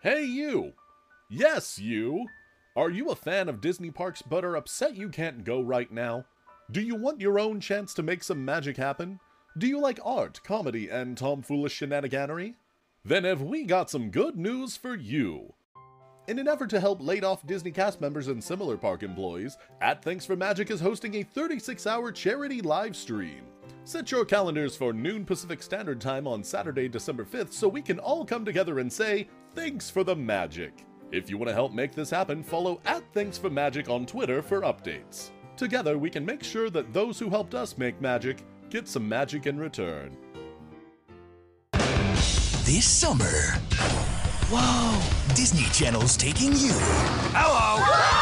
Hey, you! Yes, you! Are you a fan of Disney parks but are upset you can't go right now? Do you want your own chance to make some magic happen? Do you like art, comedy, and tomfoolish shenaniganery? Then have we got some good news for you! In an effort to help laid off Disney cast members and similar park employees, At Thanks for Magic is hosting a 36 hour charity live stream. Set your calendars for noon Pacific Standard Time on Saturday, December 5th, so we can all come together and say, Thanks for the magic. If you want to help make this happen, follow at Thanks for Magic on Twitter for updates. Together, we can make sure that those who helped us make magic get some magic in return. This summer, whoa, Disney Channel's taking you. Hello!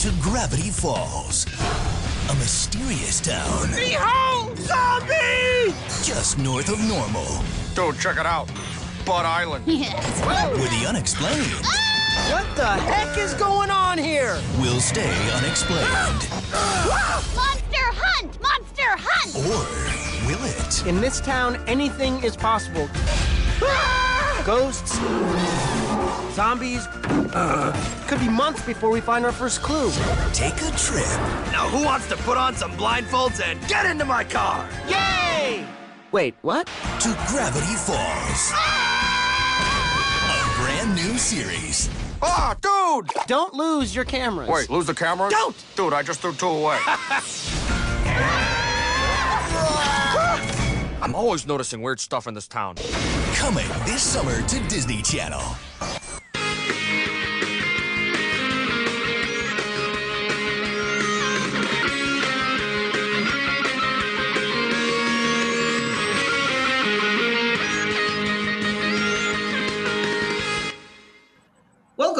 to Gravity Falls, a mysterious town Behold! Zombie! just north of normal, Dude, check it out. Bud Island. where the unexplained ah! What the heck is going on here? will stay unexplained. Monster hunt! Monster hunt! Or will it? In this town, anything is possible. Ah! Ghosts, zombies. uh, could be months before we find our first clue. Take a trip Now, who wants to put on some blindfolds and get into my car? Yay! Wait, what? to Gravity Falls. A brand new series. Ah, dude! Don't lose your cameras. Wait, lose the camera? Don't! Dude, I just threw two away. I'm always noticing weird stuff in this town. Coming this summer to Disney Channel.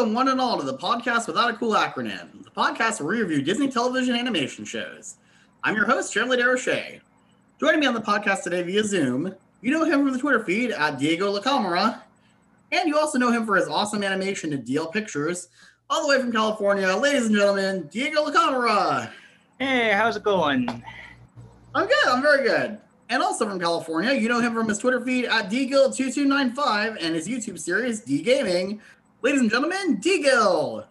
Welcome, one and all, to the podcast without a cool acronym, the podcast where we review Disney television animation shows. I'm your host, Jeremy DeRoche. Joining me on the podcast today via Zoom, you know him from the Twitter feed at Diego Lacamara, and you also know him for his awesome animation to DL Pictures, all the way from California. Ladies and gentlemen, Diego Lacamara. Hey, how's it going? I'm good, I'm very good. And also from California, you know him from his Twitter feed at DGill2295 and his YouTube series, D Gaming. Ladies and gentlemen, DGil.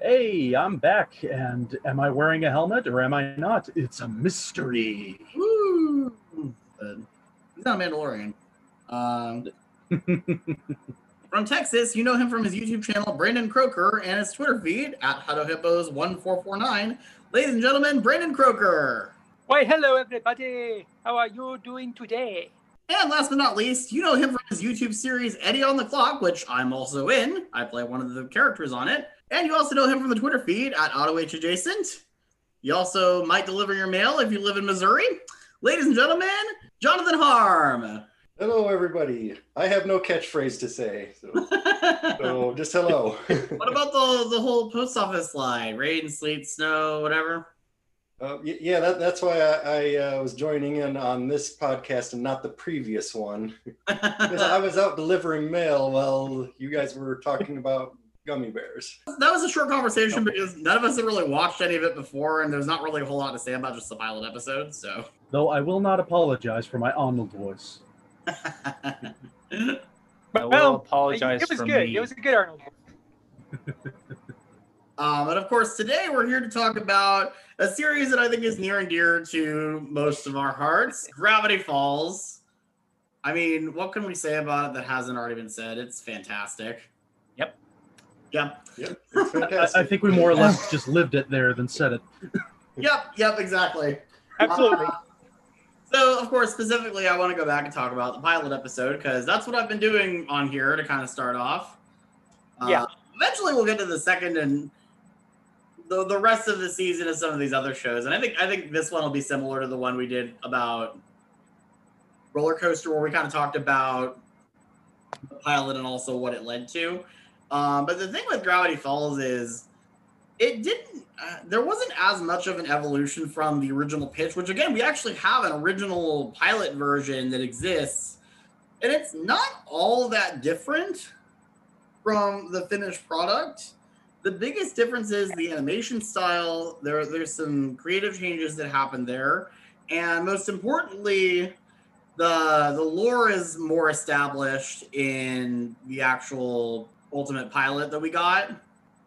Hey, I'm back, and am I wearing a helmet or am I not? It's a mystery. Woo! Good. He's not a Mandalorian. Um, from Texas, you know him from his YouTube channel, Brandon Croker, and his Twitter feed at HowDoHippos1449. Ladies and gentlemen, Brandon Croker. Why, hello, everybody. How are you doing today? And last but not least, you know him from his YouTube series Eddie on the Clock, which I'm also in. I play one of the characters on it. And you also know him from the Twitter feed at AutoH Adjacent. You also might deliver your mail if you live in Missouri. Ladies and gentlemen, Jonathan Harm. Hello, everybody. I have no catchphrase to say, so, so just hello. What about the the whole post office line? Rain, sleet, snow, whatever. Uh, yeah, that, that's why I, I uh, was joining in on this podcast and not the previous one. 'Cause I was out delivering mail while you guys were talking about gummy bears. that was a short conversation because none of us had really watched any of it before, and there's not really a whole lot to say about just the pilot episode. So, Though I will not apologize for my Arnold voice. I will Well, apologize It was for good. me. It was a good Arnold. um, and of course, today we're here to talk about a series that I think is near and dear to most of our hearts: Gravity Falls. I mean, what can we say about it that hasn't already been said? It's fantastic. Yep. Yeah. Yep, I. I think we more or less just lived it there than said it. Yep. Yep. Exactly. Absolutely. Uh, So, of course, specifically, I want to go back and talk about the pilot episode because that's what I've been doing on here to kind of start off. Uh, Yeah. Eventually, we'll get to the second and the the rest of the season of some of these other shows, and I think I think this one will be similar to the one we did about roller coaster, where we kind of talked about the pilot and also what it led to. Um, but the thing with Gravity Falls is it didn't uh, there wasn't as much of an evolution from the original pitch which again we actually have an original pilot version that exists. And it's not all that different from the finished product the biggest difference is the animation style there there's some creative changes that happen there and most importantly the the lore is more established in the actual ultimate pilot that we got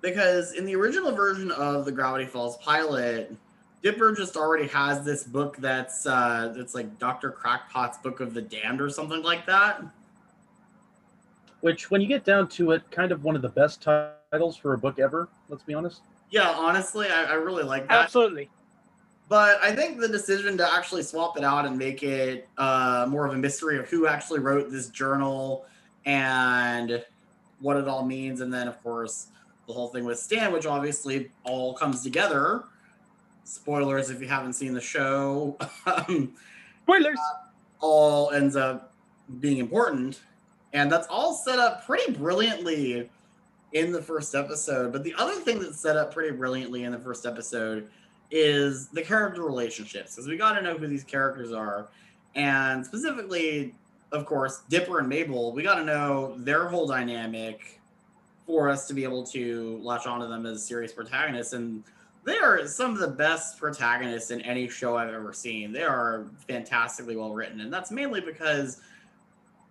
because in the original version of the Gravity Falls pilot, Dipper just already has this book that's uh that's like Dr. Crackpot's Book of the Damned or something like that. Which, when you get down to it, kind of one of the best titles for a book ever. Let's be honest. Yeah, honestly, I, I really like that. Absolutely. But I think the decision to actually swap it out and make it uh, more of a mystery of who actually wrote this journal and what it all means, and then of course the whole thing with Stan, which obviously all comes together. Spoilers if you haven't seen the show. um, Spoilers. all ends up being important. And that's all set up pretty brilliantly in the first episode. But the other thing that's set up pretty brilliantly in the first episode is the character relationships, because we got to know who these characters are. And specifically, of course, Dipper and Mabel, we got to know their whole dynamic for us to be able to latch onto them as serious protagonists. And they are some of the best protagonists in any show I've ever seen. They are fantastically well written, and that's mainly because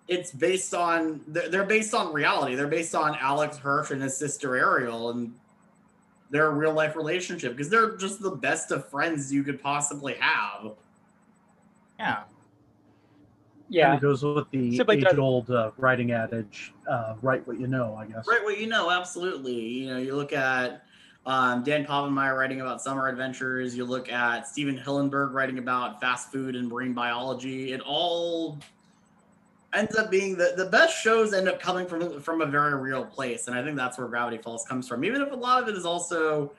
it's based on they're they're based on reality. They're based on Alex Hirsch and his sister Ariel and their real life relationship because they're just the best of friends you could possibly have. Yeah. And Yeah. it goes with the Simply does- age-old uh, writing adage, uh, "Write what you know." I guess. Write what you know, absolutely. You know, you look at um, Dan Povenmire writing about summer adventures. You look at Stephen Hillenburg writing about fast food and marine biology. It all ends up being the, the best shows end up coming from from a very real place, and I think that's where Gravity Falls comes from. Even if a lot of it is also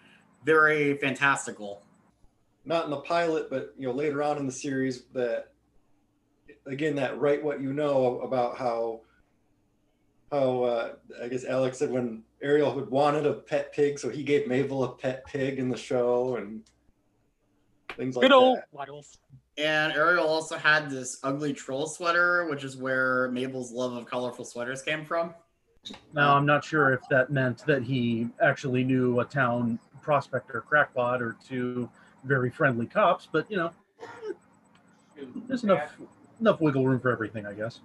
very fantastical. Not in the pilot, but you know later on in the series that again that write what you know about how how uh, I guess Alex said when Ariel had wanted a pet pig, so he gave Mabel a pet pig in the show and things like that. Good old that. Waddles. And Ariel also had this ugly troll sweater, which is where Mabel's love of colorful sweaters came from. Now, I'm not sure if that meant that he actually knew a town prospector crackpot or two very friendly cops, but you know, there's enough enough wiggle room for everything, I guess.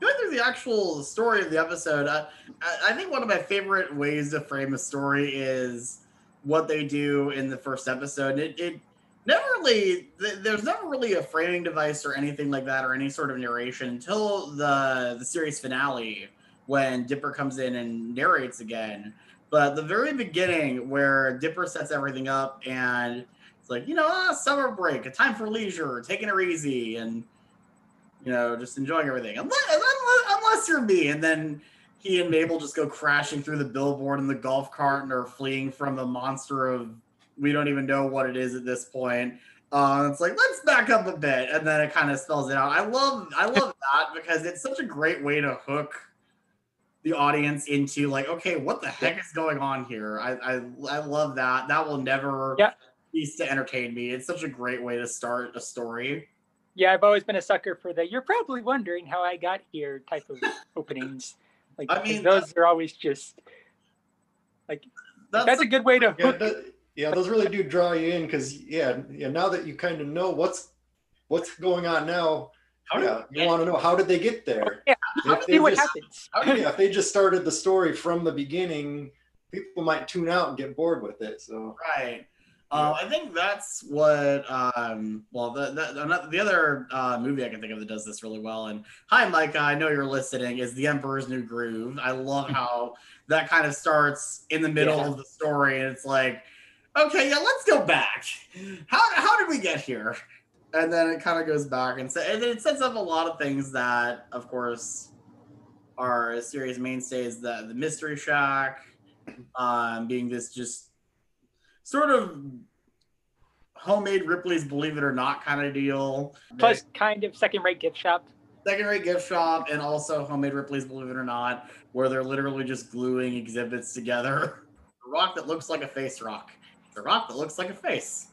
going through the actual story of the episode, I, I think one of my favorite ways to frame a story is what they do in the first episode. It, it never really, th- there's never really a framing device or anything like that or any sort of narration until the the series finale when Dipper comes in and narrates again. But the very beginning, where Dipper sets everything up and it's like, you know, ah, summer break, a time for leisure, taking it easy, and you know, just enjoying everything. Unless, unless, unless you're me. And then he and Mabel just go crashing through the billboard in the golf cart and are fleeing from the monster of we don't even know what it is at this point. Uh, it's like let's back up a bit, and then it kind of spells it out. I love I love that because it's such a great way to hook the audience into like, okay, what the heck is going on here? I I, I love that. That will never Yeah. cease to entertain me. It's such a great way to start a story. Yeah, I've always been a sucker for the "you're probably wondering how I got here" type of openings. Like I mean, those are always just like that's, a good way to Yeah, hook. that, yeah, those really do draw you in because yeah, yeah. Now that you kind of know what's what's going on now, How yeah, you want to know how did they get there? Yeah, If they see what just- happens. yeah, if they just started the story from the beginning, people might tune out and get bored with it. So Right. Uh, I think that's what. Um, well, the the, the other uh, movie I can think of that does this really well. And hi, Micah, I know you're listening. Is The Emperor's New Groove? I love how that kind of starts in the middle Yeah. of the story, and it's like, okay, yeah, let's go back. How how did we get here? And then it kind of goes back and, sa- and it sets up a lot of things that, of course, are a series mainstays. The the Mystery Shack, um, being this just sort of homemade Ripley's Believe It or Not kind of deal. Plus, kind of second-rate gift shop. second rate gift shop and also homemade Ripley's Believe It or Not, where they're literally just gluing exhibits together. A rock that looks like a face rock. The rock that looks like a face.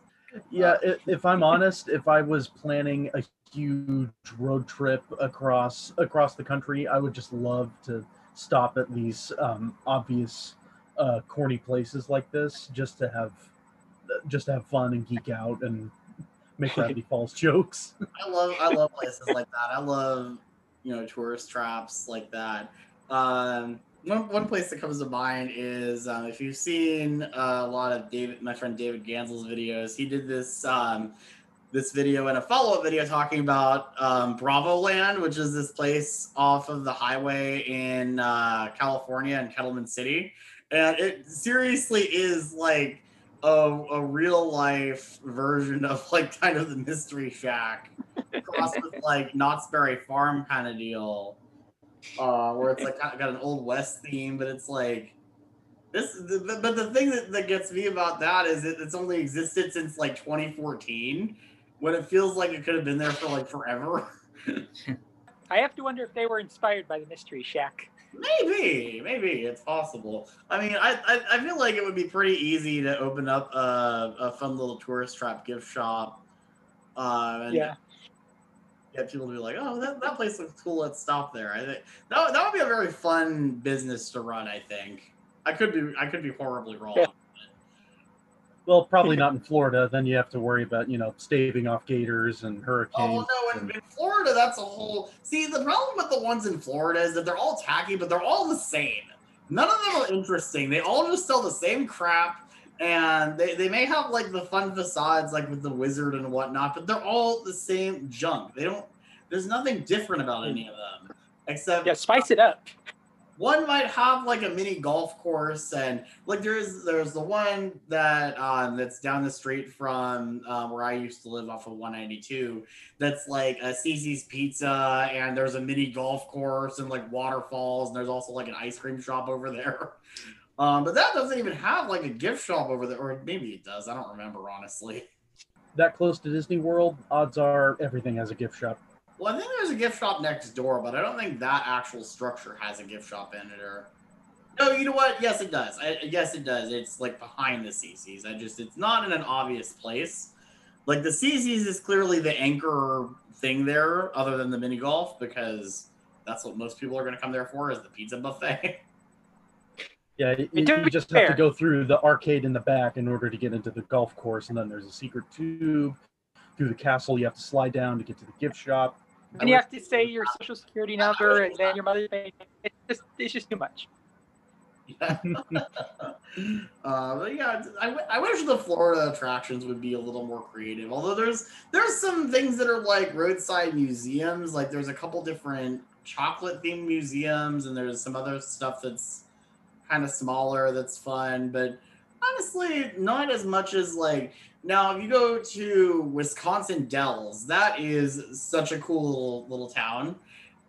Yeah, if I'm honest, if I was planning a huge road trip across across the country, I would just love to stop at these um, obvious uh, corny places like this, just to have just to have fun and geek out and make Gravity Falls jokes. I love I love places like that. I love you know tourist traps like that. Um, one one place that comes to mind is um, if you've seen uh, a lot of David, my friend David Gansel's videos. He did this um, this video and a follow up video talking about um, Bravo Land, which is this place off of the highway in uh, California in Kettleman City, and it seriously is like a, a real life version of like kind of the Mystery Shack crossed with like Knott's Berry Farm kind of deal, uh, where it's like got, got an old west theme, but it's like this. The, but the thing that, that gets me about that is it, it's only existed since like 2014, when it feels like it could have been there for like forever. I have to wonder if they were inspired by the Mystery Shack. Maybe, maybe it's possible. I mean, I, I I feel like it would be pretty easy to open up a, a fun little tourist trap gift shop. Uh, and Yeah. Get people to be like, oh, that, that place looks cool. Let's stop there. I think that, would- that would be a very fun business to run. I think I could be I could be horribly wrong. Yeah. Well, probably not in Florida. Then you have to worry about you know staving off gators and hurricanes. Oh no! In, in Florida, that's a whole. See, the problem with the ones in Florida is that they're all tacky, but they're all the same. None of them are interesting. They all just sell the same crap, and they, they may have like the fun facades, like with the wizard and whatnot, but they're all the same junk. They don't. There's nothing different about any of them, except Yeah, spice it up. one might have like a mini golf course and like there's there's the one that um that's down the street from um, where I used to live off of 192 that's like a Cicis pizza and there's a mini golf course and like waterfalls and there's also like an ice cream shop over there um but that doesn't even have like a gift shop over there or maybe it does I don't remember honestly That close to Disney World, odds are everything has a gift shop. well I think there's a gift shop next door but I don't think that actual structure has a gift shop in it or No, you know what? Yes, it does. I, yes, it does. It's like behind the Cicis. I just it's not in an obvious place. Like the Cicis is clearly the anchor thing there, other than the mini golf, because that's what most people are going to come there for is the pizza buffet. Yeah, you, you be just have to go through the arcade in the back in order to get into the golf course, and then there's a secret tube through the castle. You have to slide down to get to the gift shop. And you have to say your social security number and then your mother's name. It's just, it's just too much. Yeah. uh, but yeah, I, w- I wish the Florida attractions would be a little more creative. Although there's there's some things that are like roadside museums. Like there's a couple different chocolate themed museums, and there's some other stuff that's kind of smaller that's fun. But honestly, not as much as like now. If you go to Wisconsin Dells, that is such a cool little, little town.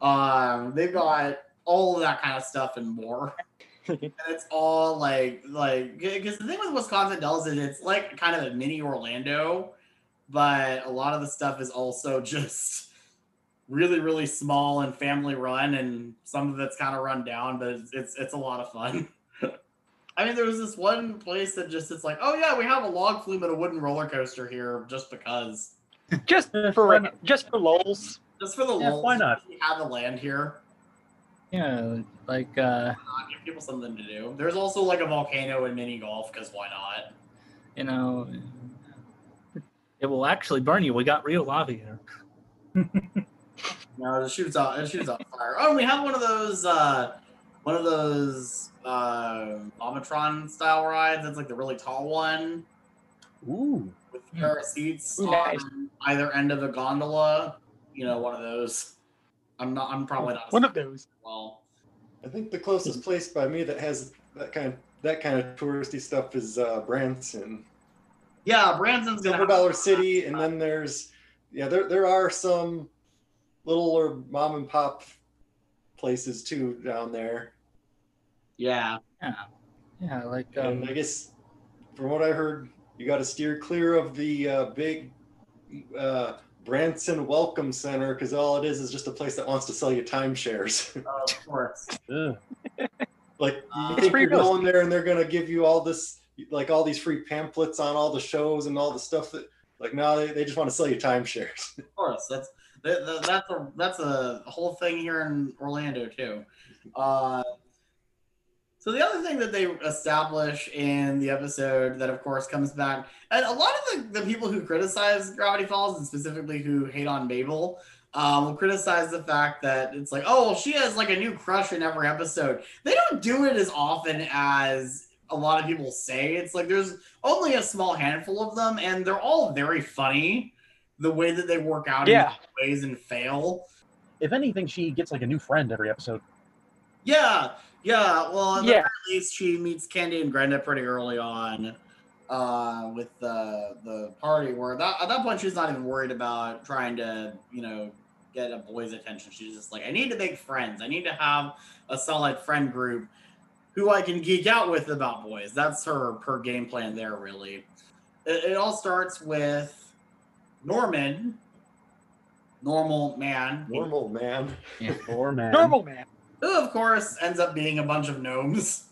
Um, they've got all of that kind of stuff and more and it's all like like because the thing with Wisconsin Dells is it's like kind of a mini Orlando, but a lot of the stuff is also just really really small and family run, and some of it's kind of run down, but it's it's, it's a lot of fun. I mean, there was this one place that just it's like, oh yeah, we have a log flume and a wooden roller coaster here just because, Just for just for lols. just for the Yeah, lulz, why not? We have the land here. Yeah, like uh, give people something to do. There's also like a volcano and mini golf because why not? you know, it will actually burn you. We got real lava here. No, it shoots out. It shoots out fire. Oh, we have one of those. uh One of those uh, Omatron style rides. That's like the really tall one Ooh, with a pair of seats Ooh, nice. on either end of the gondola. You know, one of those. I'm not. I'm probably not. One of those. Well, I think the closest place by me that has that kind of, that kind of touristy stuff is uh, Branson, yeah, Branson's gonna Silver have Dollar City, and then there's yeah there there are some little or mom and pop places too down there. Yeah, Yeah, yeah, like and um, I guess from what I heard, you got to steer clear of the uh, big uh, Branson Welcome Center because all it is is just a place that wants to sell you timeshares. of course. ugh. like you Uh, It's think free you're real going there and they're gonna give you all this like all these free pamphlets on all the shows and all the stuff that like no they, they just want to sell you timeshares Of course, that's that, that- that's a that's a whole thing here in Orlando too. Uh, so the other thing that they establish in the episode that of course comes back, and a lot of the, the people who criticize Gravity Falls and specifically who hate on Mabel um, will criticize the fact that it's like, oh, she has like a new crush in every episode. They don't do it as often as a lot of people say. It's like there's only a small handful of them, and they're all very funny. The way that they work out Yeah. in ways and fail. If anything, she gets like a new friend every episode. Yeah, yeah. Well, at Yeah. very least, she meets Candy and Brenda pretty early on uh, with the the party. Where that, at that point, she's not even worried about trying to, you know, get a boy's attention. She's just like, I need to make friends. I need to have a solid friend group who I can geek out with about boys. That's her her game plan there. Really, it, it all starts with Norman, normal man, Normal man. Poor man. Normal man. who of course ends up being a bunch of gnomes.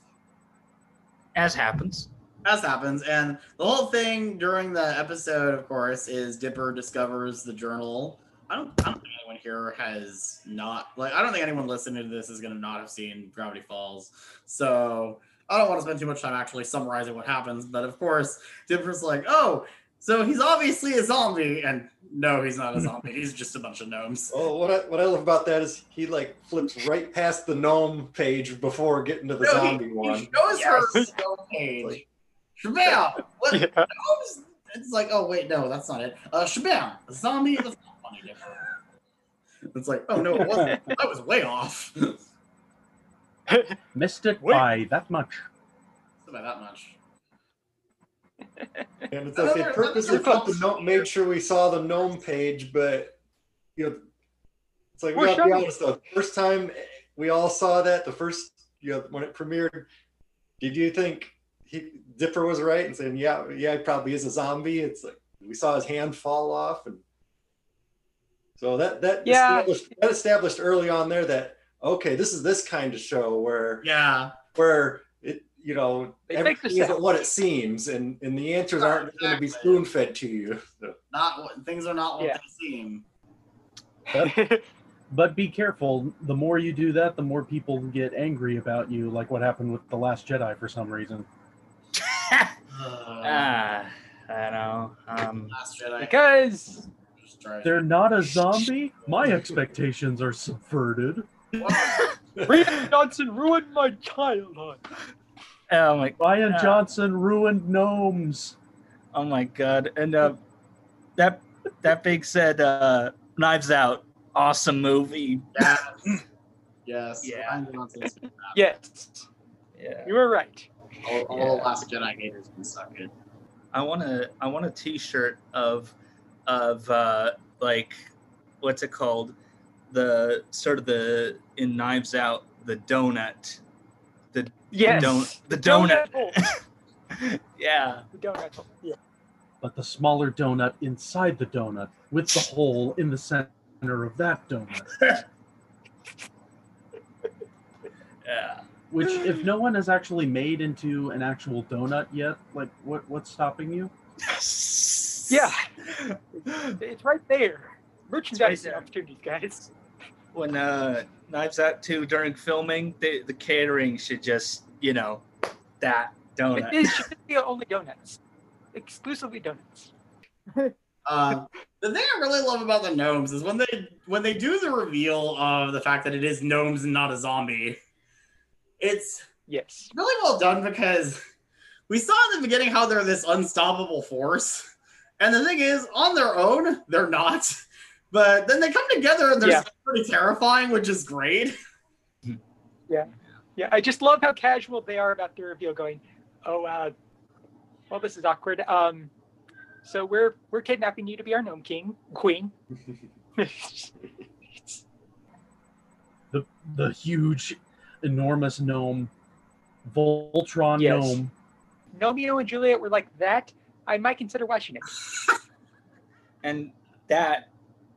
As happens. as happens and the whole thing during the episode of course is dipper discovers the journal i don't i don't think anyone here has not like i don't think anyone listening to this is going to not have seen gravity falls so i don't want to spend too much time actually summarizing what happens but of course dipper's like oh so he's obviously a zombie and no he's not a zombie he's just a bunch of gnomes Oh, what I, what I love about that is he like flips right past the gnome page before getting to the No, he- zombie he, one. shows her Yes. the page Shabam! What? Yeah. Gnomes? It's like, oh wait, no, that's not it. Uh, Shabam! A zombie? That's not funny. It's like, oh no, it wasn't. I was way off. Missed it Wait. by that much. By that much. And it's like they purposely put the gnome, made sure we saw the gnome page, but you know, it's like we We're gotta be honest though. The first time we all saw that, the first you know when it premiered, did you think he Dipper was right and saying, yeah, yeah, he probably is a zombie? It's like we saw his hand fall off, and so that that Yeah. established, that established early on there that okay, this is this kind of show where Yeah. where it you know They everything the isn't what it seems and and the answers aren't going to be spoon fed to you So, Not what things are not what Yeah. they seem. But be careful. The more you do that, the more people get angry about you, like what happened with The Last Jedi for some reason. Uh, Ah, I know. Um, Last Jedi. because They're not a zombie? My expectations are subverted. Rian Johnson ruined my childhood. Oh my, Rian Yeah. Johnson ruined gnomes. oh my god! And uh, that that being said, uh, Knives Out, awesome movie. Yes. yes. Yeah. Rian Yes, Yeah. you were right. All, all the Last Jedi haters can suck it. I want to I want a T-shirt of of uh, like what's it called? The sort of the in Knives Out the donut. The Yes. don't the donut. hole. yeah. The donut. hole. Yeah. But the smaller donut inside the donut with the hole in the center of that donut. Yeah. Which, if no one has actually made into an actual donut yet, like what what's stopping you? Yeah. It's right there. Merchandising there. opportunities, guys. When uh, Knives Out too during filming, the, the catering should just, you know, that donut. It should be only donuts. Exclusively donuts. Uh, the thing I really love about the gnomes is when they when they do the reveal of the fact that it is gnomes and not a zombie. It's Yes. really well done because we saw in the beginning how they're this unstoppable force, and the thing is, on their own, they're not. But then they come together and they're Yeah. pretty terrifying, which is great. Yeah, Yeah. I just love how casual they are about the reveal. Going, oh, uh, well, this is awkward. Um, so we're we're kidnapping you to be our gnome king, queen. The the huge, enormous gnome, Voltron Yes. gnome. Romeo and Juliet were like that. I might consider watching it. and that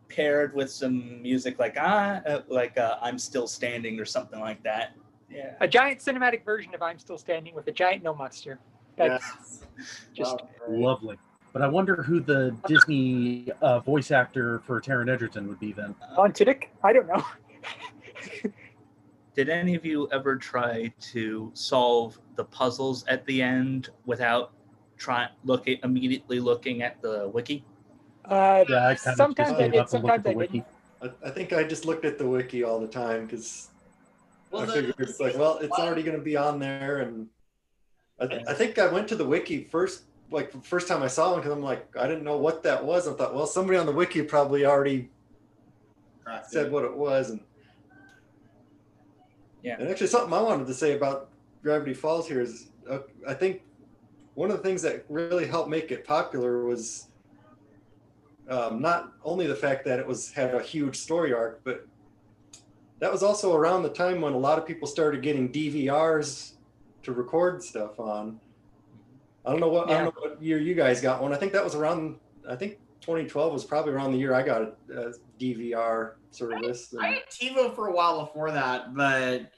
paired with some music like ah uh, like uh, i'm still standing or something like that yeah A giant cinematic version of I'm Still Standing with a giant gnome monster. That's Yes. just Wow. Lovely. But I wonder who the Disney uh, voice actor for Taron Egerton would be then. on Tiddick. I don't know. did any of you ever try to solve the puzzles at the end without trying looking immediately looking at the wiki? Uh, Yeah, I kind of sometimes just I gave did, up and looked at sometimes the I wiki. didn't. I, I think I just looked at the wiki all the time because Well, I the- figured it's like, well, it's already going to be on there, and I, th- I think I went to the wiki first, like the first time I saw one, because I'm like, I didn't know what that was. I thought, well, somebody on the wiki probably already said what it was, and Yeah. And actually, something I wanted to say about Gravity Falls here is, uh, I think one of the things that really helped make it popular was um, not only the fact that it was had a huge story arc, but that was also around the time when a lot of people started getting DVRs to record stuff on. I don't know what I don't know what year you guys got one. I think that was around. I think 2012 was probably around the year I got a, a DVR service. I had TiVo for a while before that, but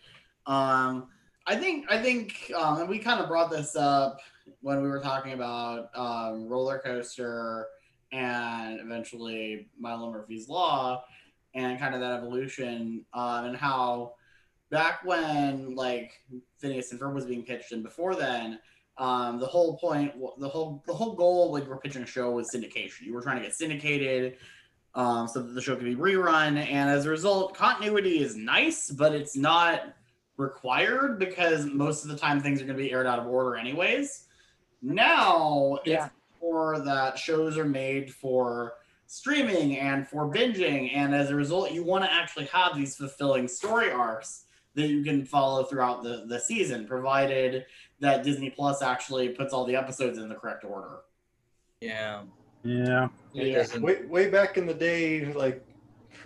um, I think I think um, and we kind of brought this up when we were talking about um, roller coaster and eventually Milo Murphy's Law and kind of that evolution um, and how back when like Phineas and Ferb was being pitched and before then. Um, the whole point, the whole, the whole goal, like we're pitching a show was syndication. You were trying to get syndicated, um, so that the show could be rerun. And as a result, continuity is nice, but it's not required because most of the time things are going to be aired out of order anyways. Now Yeah. it's more that shows are made for streaming and for binging, and as a result, you want to actually have these fulfilling story arcs that you can follow throughout the, the season, provided that Disney Plus actually puts all the episodes in the correct order. Yeah. Yeah. It doesn't. way way back in the day, like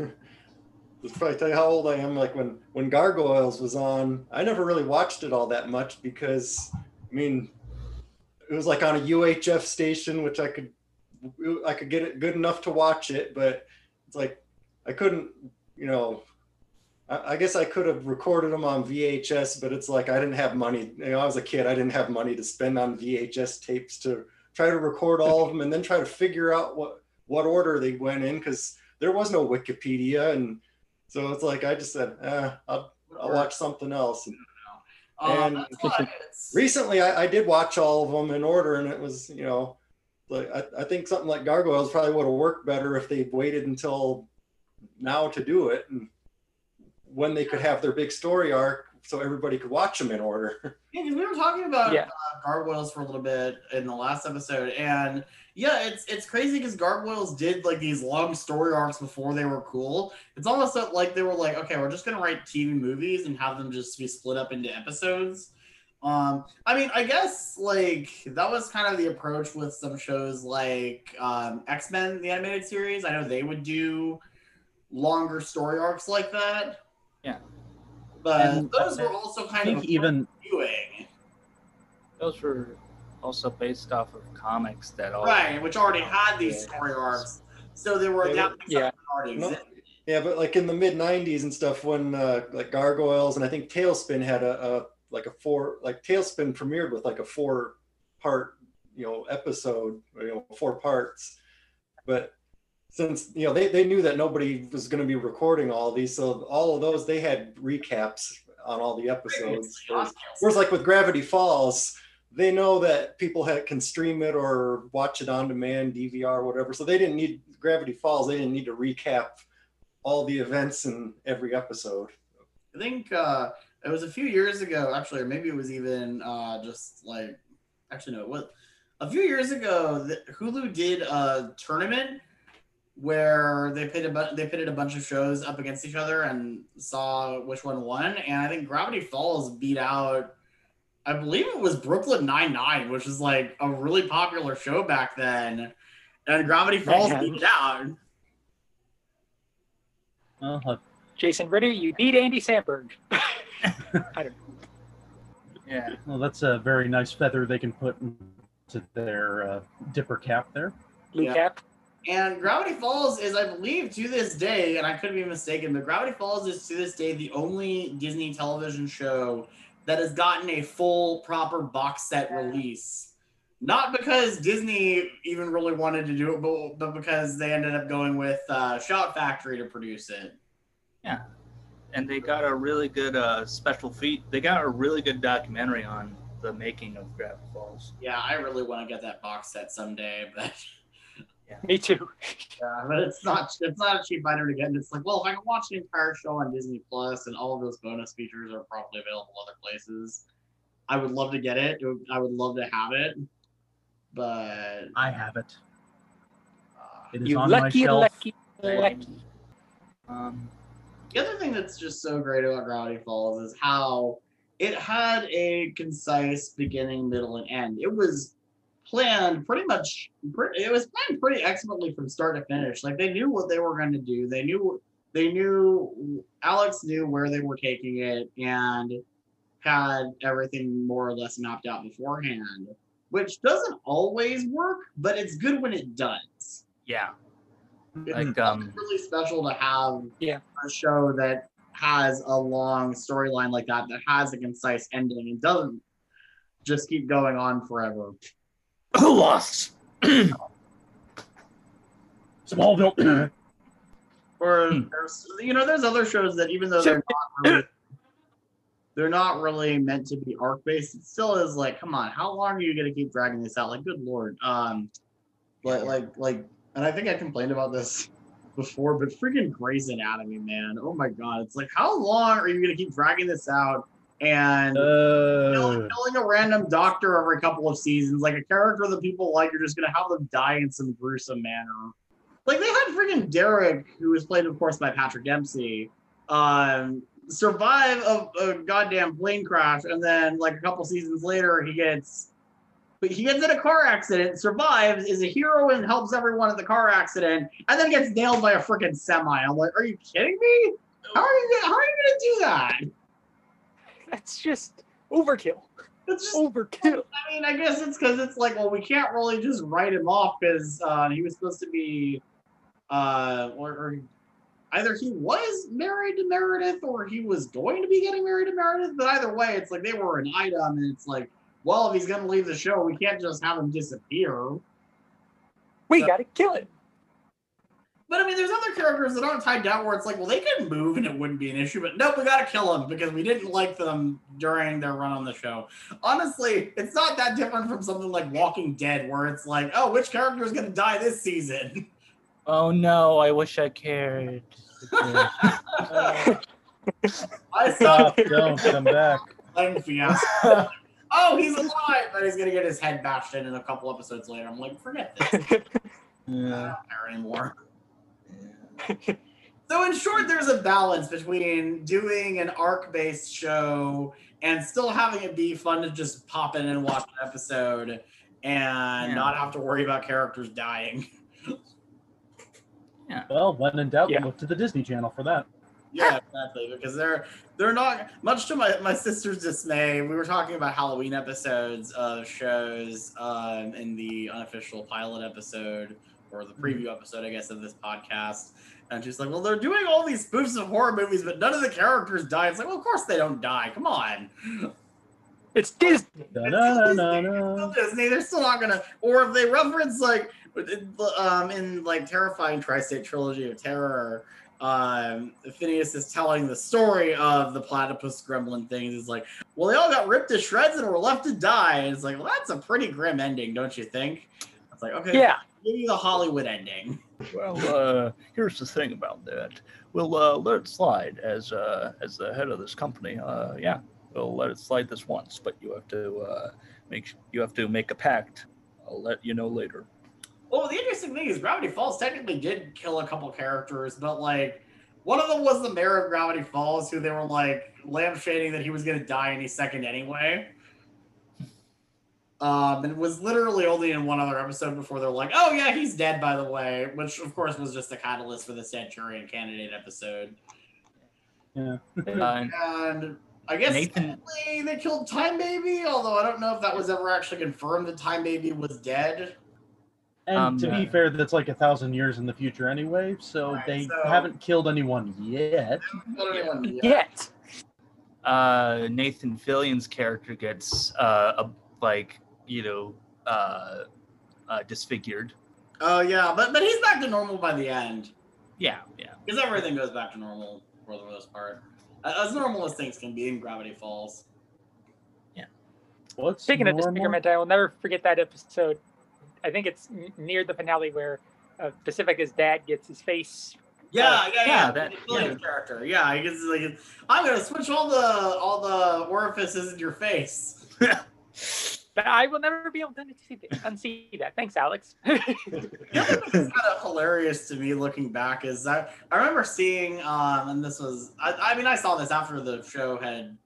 let's probably tell you how old I am. Like when when Gargoyles was on, I never really watched it all that much because I mean it was like on a UHF station, which I could I could get it good enough to watch it, but it's like I couldn't, you know. I I guess I could have recorded them on VHS, but it's like I didn't have money. You know, I was a kid. I didn't have money to spend on VHS tapes to try to record all of them and then try to figure out what what order they went in because there was no Wikipedia, and so it's like I just said, eh, I'll, I'll watch something else. And, Um, and that's why it's- recently, I, I did watch all of them in order, and it was you know, like I, I think something like Gargoyles probably would have worked better if they waited until now to do it, and when they could have their big story arc, so everybody could watch them in order. Yeah, because we were talking about Yeah. uh, gargoyles for a little bit in the last episode, and yeah, it's it's crazy because gargoyles did like these long story arcs before they were cool. It's almost like they were like, okay, we're just gonna write TV movies and have them just be split up into episodes. Um, I mean, I guess like that was kind of the approach with some shows like um, X Men, the animated series. I know they would do longer story arcs like that. Yeah. But And- those were also kind of even viewing. Those were also based off of comics that all Right, which already had these story arcs. So there were Yeah, adapting yeah. something that already No, existed. yeah, but like in the mid '90s and stuff, when uh, like Gargoyles and I think TaleSpin had a, a like a four like TaleSpin premiered with like a four part you know episode, you know four parts, but since you know they, they knew that nobody was going to be recording all these, so all of those they had recaps on all the episodes. Whereas, whereas like with Gravity Falls, they know that people had, can stream it or watch it on demand, DVR, whatever. So they didn't need Gravity Falls. They didn't need to recap all the events in every episode. I think uh, it was a few years ago, actually, or maybe it was even uh, just like, actually, no, it was a few years ago. Hulu did a tournament where they pitted a bu- they pitted a bunch of shows up against each other and saw which one won. And I think Gravity Falls beat out, I believe it was Brooklyn Nine Nine, which is like a really popular show back then. And Gravity Falls Man. beat it out. well, uh, Jason Ritter, you beat Andy Samberg. I don't Yeah. well, that's a very nice feather they can put into their uh, dipper cap there. blue Yeah. cap. And Gravity Falls is, I believe, to this day, and I could be mistaken, but Gravity Falls is to this day the only Disney television show that has gotten a full, proper box set release. Not because Disney even really wanted to do it, but, but because they ended up going with uh, Shout Factory to produce it. Yeah, and they got a really good uh, special feat. They got a really good documentary on the making of Gravity Falls. Yeah, I really want to get that box set someday, but Me too. yeah, but it's not it's not a cheap item to get. And it's like, well, if I can watch the entire show on Disney Plus and all of those bonus features are probably available other places, I would love to get it. It would- I would love to have it, but I have it. It is You on my lucky, shelf. lucky, lucky. Um, the other thing that's just so great about Gravity Falls is how it had a concise beginning, middle, and end. It was planned pretty much. It was planned pretty excellently from start to finish. Like they knew what they were going to do. They knew. They knew. Alex knew where they were taking it and had everything more or less mapped out beforehand. Which doesn't always work, but it's good when it does. yeah, It's like um, really special to have Yeah. a show that has a long storyline like that that has a concise ending and doesn't just keep going on forever. Who lost? Smallville. Or Hmm. there's you know there's other shows that even though they're not really they're not really meant to be arc based, it still is like, come on, how long are you gonna keep dragging this out? Like, good lord. Um like like like and I think I complained about this before, but freaking Grey's Anatomy, man. Oh my god. It's like how long are you gonna keep dragging this out and killing, Uh, killing a random doctor every couple of seasons, like a character that people like, you're just gonna have them die in some gruesome manner. Like they had freaking Derek, who was played, of course, by Patrick Dempsey, um, survive a, a goddamn plane crash, and then like a couple seasons later, he gets. But he gets in a car accident, survives, is a hero, and helps everyone in the car accident, and then gets nailed by a freaking semi. I'm like, are you kidding me? How are you? How are you gonna do that? That's just overkill. It's just Overkill. I mean, I guess it's because it's like, well, we can't really just write him off because uh, he was supposed to be, uh, or, or either he was married to Meredith or he was going to be getting married to Meredith. But either way, it's like they were an item, and it's like, well, if he's going to leave the show, we can't just have him disappear. We gotta kill it. But I mean, there's other characters that aren't tied down where it's like, well, they could move and it wouldn't be an issue, but nope, we gotta kill them because we didn't like them during their run on the show. Honestly, it's not that different from something like Walking Dead, where it's like, oh, which character is gonna die this season? Oh no, I wish I cared. I saw stop! Don't come back. Lane Fiasco. oh, he's alive, but he's gonna get his head bashed in in a couple episodes later. I'm like, forget this. I Yeah. don't care anymore. So in short, there's a balance between doing an arc-based show and still having it be fun to just pop in and watch an episode and Yeah. not have to worry about characters dying. yeah. Well, when in doubt, Yeah. look to the Disney Channel for that. Yeah, exactly. Because they're they're not much to my, my sister's dismay. We were talking about Halloween episodes of shows um, in the unofficial pilot episode or the preview episode, I guess, of this podcast. And she's like, "Well, they're doing all these spoofs of horror movies, but none of the characters die." It's like, "Well, of course they don't die. Come on." It's Disney. Da-da-da-da-da. Disney, they're still not gonna. Or if they reference like, um, in like terrifying tri-state trilogy of terror, um, Phineas is telling the story of the platypus gremlin things. It's like, well, they all got ripped to shreds and were left to die. And it's like, well, that's a pretty grim ending, don't you think? It's like, okay, Yeah. give you the Hollywood ending. Well, uh, here's the thing about that. We'll uh, let it slide as uh, as the head of this company. Uh, yeah, we'll let it slide this once, but you have to uh, make you have to make a pact. I'll let you know later. Well, the interesting thing is Gravity Falls technically did kill a couple characters, but like one of them was the mayor of Gravity Falls, who they were like lampshading that he was going to die any second anyway. Um, and it was literally only in one other episode before they're like, "Oh yeah, he's dead." By the way, which of course was just the catalyst for the Stanchurian candidate episode. Yeah. And I guess Nathan- they killed Time Baby, although I don't know if that was ever actually confirmed that Time Baby was dead. And Um, to be uh, fair, that's like a thousand years in the future anyway, so Right, they so- haven't killed anyone yet. Killed anyone yet. Yet. uh, Nathan Fillion's character gets uh, a, like you know uh, uh, disfigured. Oh yeah, but but he's back to normal by the end Yeah, yeah. because everything goes back to normal for the most part. as normal as things can be in Gravity Falls. Yeah. What's Speaking of disfigurement, I will never forget that episode. I think it's n- near the finale where uh, Pacifica's dad gets his face. Yeah, yeah, yeah. yeah, that- Nick Williams character. Yeah, he gets like, I'm gonna switch all the all the orifices in your face. But I will never be able to unsee that. unsee that. Thanks, Alex. it's kind of hilarious to me looking back is I, I remember seeing um and this was I, I mean I saw this after the show had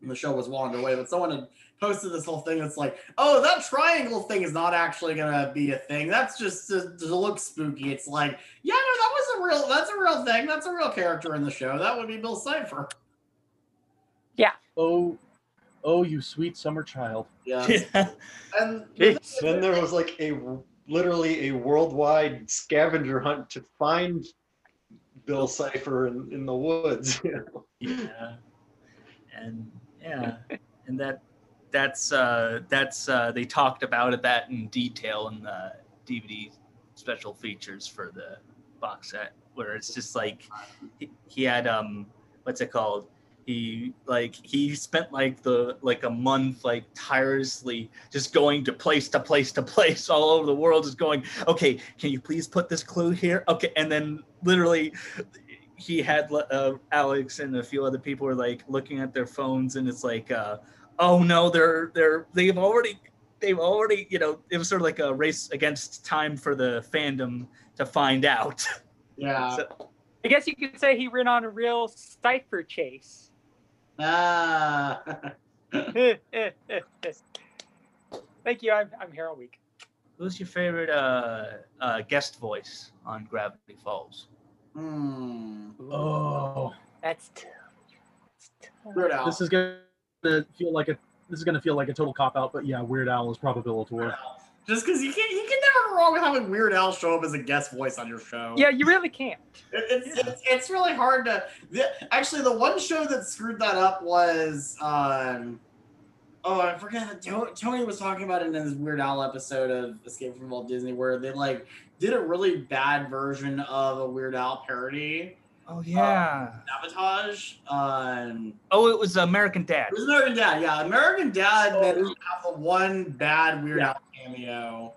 the show was well underway but someone had posted this whole thing that's like oh that triangle thing is not actually gonna be a thing that's just to, to look spooky it's like yeah no that was a real that's a real thing that's a real character in the show that would be Bill Cipher Yeah. Oh, oh, you sweet summer child. yeah Yeah. and Then there was like a literally a worldwide scavenger hunt to find Bill Cipher in, in the woods. you know? yeah and yeah and that that's uh that's uh they talked about it that in detail in the dvd special features for the box set where it's just like he, he had um what's it called he like he spent like the like a month like tirelessly just going to place to place to place all over the world just going okay can you please put this clue here? Okay and then literally he had uh, Alex and a few other people were like looking at their phones and it's like uh oh no they're they're they've already they've already you know it was sort of like a race against time for the fandom to find out. Yeah. So- I guess you could say he ran on a real cipher chase. Ah Thank you. I'm, I'm here all week. who's your favorite uh uh guest voice on Gravity Falls hmm. Oh, That's tough. That's tough. Weird Al. this is gonna feel like a this is gonna feel like a total cop out, but yeah, Weird Al is Probabilitor. Just because you can you can never go wrong with having Weird Al show up as a guest voice on your show. Yeah, you really can't. It- it's, it's it's really hard to. The, actually, the one show that screwed that up was um. Oh, I forget. To- Tony was talking about it in his Weird Al episode of Escape from Walt Disney, where they like did a really bad version of a Weird Al parody, oh yeah Sabotage. Um, oh it was American Dad it was American Dad. Yeah, American Dad Oh. managed to have the one bad Weird Yeah. Al cameo.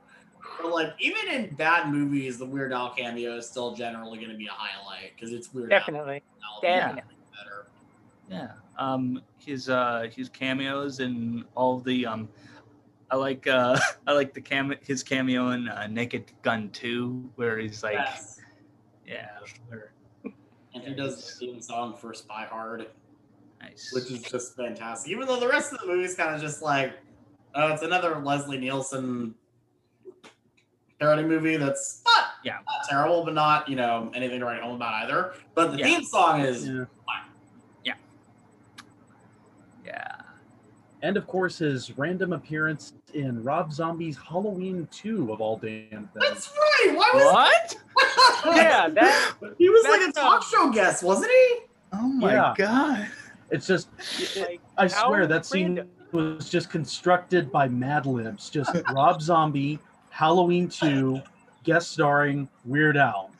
But like, even in bad movies, the Weird Al cameo is still generally going to be a highlight because it's Weird Definitely. Al. Definitely. Better. Yeah. Um his uh his cameos and all the um I like uh I like the cam his cameo in uh, Naked Gun 2 where he's like Yes. yeah, where And he does the theme song for Spy Hard, nice. which is just fantastic. Even though the rest of the movie is kind of just like, oh, it's another Leslie Nielsen parody movie that's not, Yeah. not terrible, but not, you know, anything to write home about either. But the Yeah. theme song is Yeah. yeah. And of course, his random appearance in Rob Zombie's Halloween 2 of all damn things. That's right. Why was What? Yeah, that he was like a That's, uh, talk show guest, wasn't he? Oh my Yeah. god. It's just, like I swear that scene random. was just constructed by Mad Libs. Just Rob Zombie, Halloween 2, guest starring Weird Al.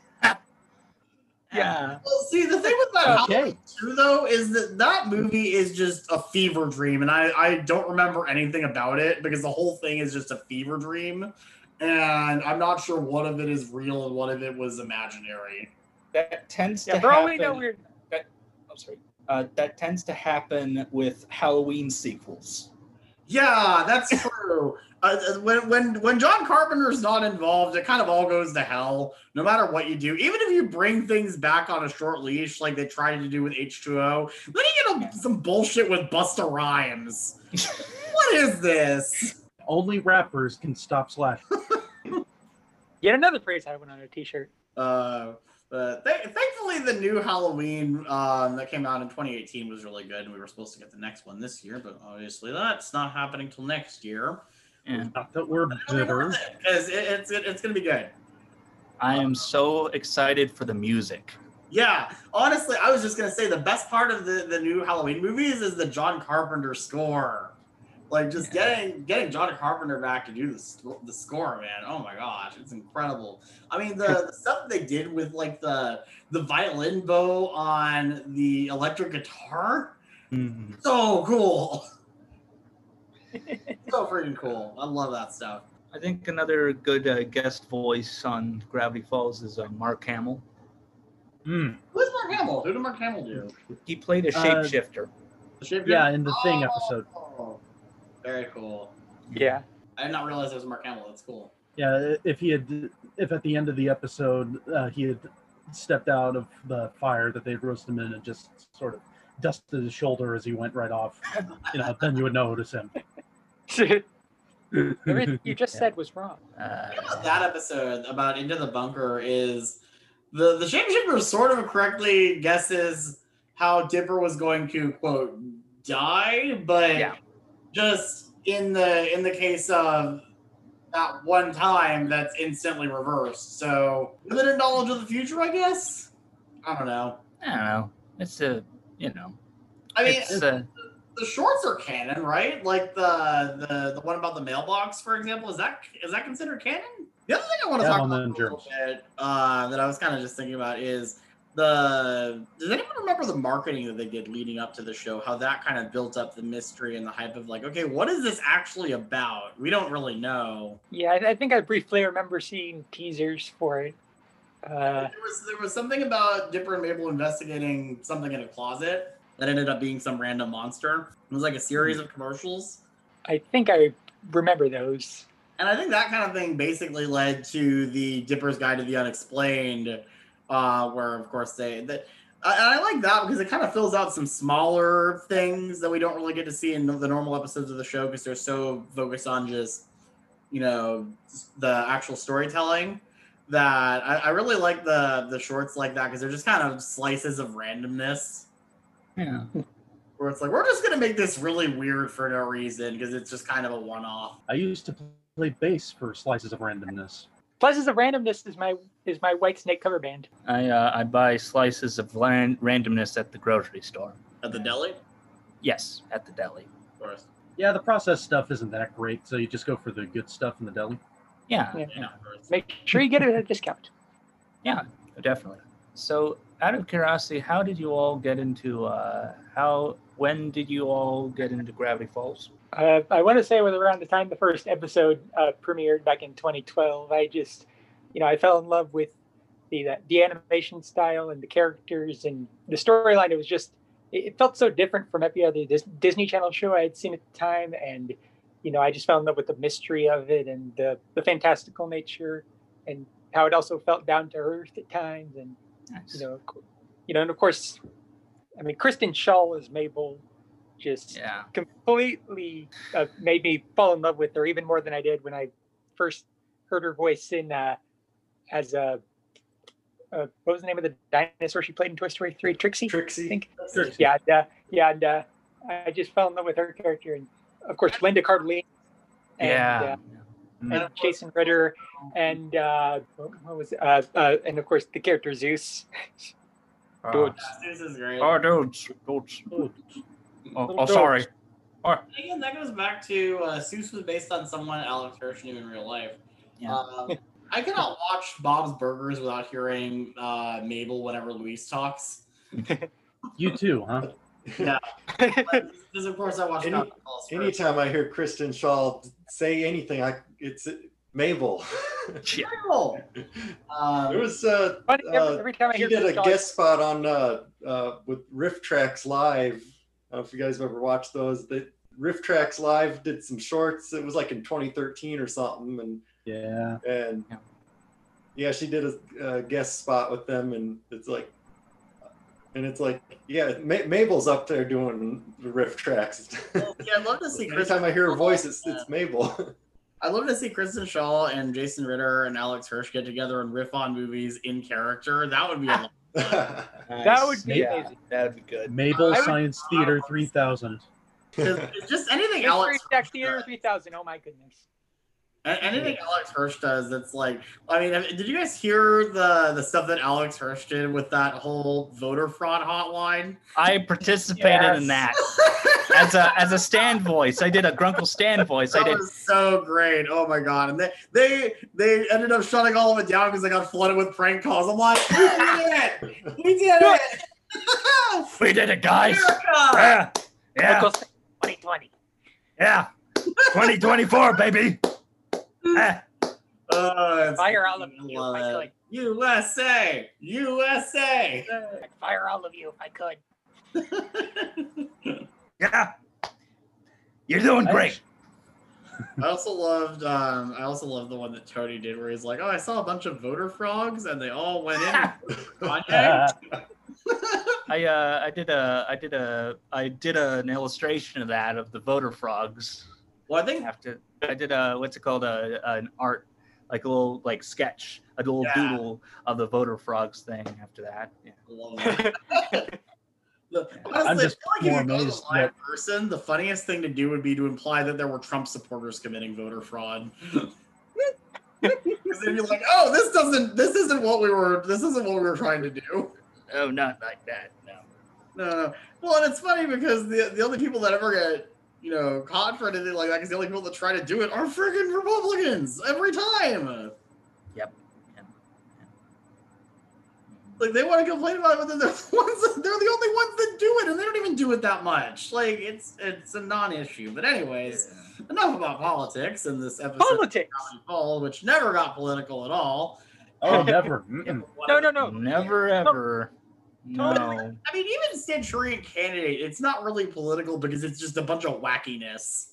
Yeah. Well, see, the thing with that Okay. Halloween 2, though, is that that movie is just a fever dream, and I, I don't remember anything about it because the whole thing is just a fever dream, and I'm not sure one of it is real and one of it was imaginary. That tends Yeah, to for all we happen. know, we're I'm sorry. Uh, that tends to happen with Halloween sequels. Yeah, that's true. Uh, uh, when when when John Carpenter's not involved, it kind of all goes to hell. No matter what you do, even if you bring things back on a short leash, like they tried to do with H two O, then you get a, some bullshit with Busta Rhymes. what is this? Only rappers can stop slash. yet another phrase I went on a t-shirt. Uh, but th- thankfully, the new Halloween um, that came out in 2018 was really good, and we were supposed to get the next one this year, but obviously that's not happening till next year. Yeah. Not that we're bitter. because it, it's it, it's gonna be good. I am so excited for the music. Yeah, honestly, I was just gonna say the best part of the the new Halloween movies is the John Carpenter score. Like just getting getting John Carpenter back to do the the score, man. Oh my gosh, it's incredible. I mean, the, the stuff they did with like the the violin bow on the electric guitar, so cool. so freaking cool. I love that stuff. I think another good uh, guest voice on Gravity Falls is uh, Mark Hamill. Mm. Who's Mark Hamill? Who did Mark Hamill do? He played a Uh, shapeshifter. The Yeah, in the Thing episode. Very cool. Yeah. I did not realize it was Mark Hamill. That's cool. Yeah, if he had, if at the end of the episode uh, he had stepped out of the fire that they'd roasted him in and just sort of dusted his shoulder as he went right off, you know, then you would notice him. Everything you just said was wrong. Uh, about that episode about Into the Bunker is the the shapeshifter sort of correctly guesses how Dipper was going to quote die, but Yeah. Just in the in the case of that one time that's instantly reversed. So limited knowledge of the future, I guess. I don't know. I don't know. It's a, you know, I mean, it's uh, the shorts are canon, right? Like the the the one about the mailbox, for example. Is that is that considered canon? The other thing I want to Yeah, talk about a little bit uh, that I was kind of just thinking about is the. Does anyone remember the marketing that they did leading up to the show? How that kind of built up the mystery and the hype of like, okay, what is this actually about? We don't really know. Yeah, I, I think I briefly remember seeing teasers for it. Uh, There was there was something about Dipper and Mabel investigating something in a closet that ended up being some random monster. It was like a series of commercials. I think I remember those. And I think that kind of thing basically led to the Dipper's Guide to the Unexplained, uh, where of course they that. I- And I like that because it kind of fills out some smaller things that we don't really get to see in the normal episodes of the show because they're so focused on just, you know, the actual storytelling. That I, I really like the the shorts like that because they're just kind of slices of randomness yeah. where it's like we're just gonna make this really weird for no reason because it's just kind of a one off. I used to play bass for slices of randomness. Slices of Randomness is my is my Whitesnake cover band. I uh, I buy slices of land randomness at the grocery store. At the deli, Yes, at the deli. course. Yeah, the processed stuff isn't that great, so you just go for the good stuff in the deli. Yeah, Yeah. Yeah. Make sure you get it at a discount. yeah, definitely. So, out of curiosity, how did you all get into? Uh, how? When did you all get into Gravity Falls? Uh, I want to say it was around the time the first episode uh, premiered back in 2012. I just, you know, I fell in love with the the, animation style and the characters and the storyline. It was just, it, it felt so different from every other Dis- Disney Channel show I had seen at the time, and you know, I just fell in love with the mystery of it and the the fantastical nature and how it also felt down to earth at times, and Nice. you know, you know, and of course, I mean, Kristen Schaal as Mabel, just Yeah. completely uh, made me fall in love with her even more than I did when I first heard her voice in uh, as a uh, what was the name of the dinosaur she played in Toy Story Three? Trixie. I Trixie. think. Trixie. Yeah, and, uh, yeah, and uh, I just fell in love with her character, and of course Linda Cardellini. And, Yeah. uh, and Jason Ritter, and uh, what what was uh, uh, and of course the character Soos. Uh, Dude, This is great. oh, dudes, dudes. Oh, Oh, oh sorry. And Again, that goes back to uh, Soos was based on someone Alex Hirsch knew in real life. Yeah. Um, I cannot watch Bob's Burgers without hearing uh, Mabel whenever Louise talks. You too, huh? Yeah. Because of course I watch Any- Falcon Anytime I hear Kristen Schaal say anything, I it's Mabel. Yeah. Mabel. Um, There was uh, Funny, every, uh, every time I she did a Chris Shaw- guest spot on uh, uh, with RiffTrax Live. I don't know if you guys have ever watched those. That RiffTrax Live did some shorts. It was like in 2013 or something, and Yeah. and Yeah. yeah, she did a, a guest spot with them, and it's like, and it's like, yeah, Ma- Mabel's up there doing the RiffTrax. well, yeah, I'd love to see. Anytime I hear her voice, it's it's Mabel. I'd love to see Kristen Schaal and Jason Ritter and Alex Hirsch get together and riff on movies in character. That would be a lot. That would be yeah, amazing. That'd be good. Mabel I would- Science Theater 3000. 'Cause it's just anything Mystery Alex Theater 3000. Oh my goodness. A- Anything Alex Hirsch does, that's like, I mean, did you guys hear the the stuff that Alex Hirsch did with that whole voter fraud hotline? I participated in that as a as a stand voice. I did a Grunkle Stan voice. I did. was so great. Oh my god! And they they they ended up shutting all of it down because they got flooded with prank calls. I'm like, we did it! We did it! We did it, guys. America! Yeah, yeah, 2020. yeah. 2024, baby. Oh, Fire all of you if love I it. could. USA, USA. I'd fire all of you if I could. Yeah. You're doing great. I also loved. Um, I also loved the one that Tony did, where he's like, "Oh, I saw a bunch of voter frogs, and they all went in." Kanye. I uh I did a I did a I did an illustration of that of the voter frogs. Well, I think After I did a what's it called a an art like a little like sketch a little Yeah. doodle of the voter frogs thing. After that, yeah. I love that. The- honestly, I'm just I feel like if you go to amazed a live that- person, the funniest thing to do would be to imply that there were Trump supporters committing voter fraud. Because they'd be like, "Oh, this doesn't. This isn't what we were. This isn't what we were trying to do." Oh, not like that. No. No, no. Well, and it's funny because the the only people that ever get you know caught for anything like that, because the only people that try to do it are friggin' Republicans every time. Yep. Like they want to complain about it, but they're the ones. That, they're the only ones that do it, and they don't even do it that much. Like it's it's a non-issue. But anyways, enough about politics in this episode. Politics. Comedy Fall, which never got political at all. Oh, never. Mm-mm. No, no, no. Never ever. No. I mean, even Stanchurian candidate, it's not really political because it's just a bunch of wackiness.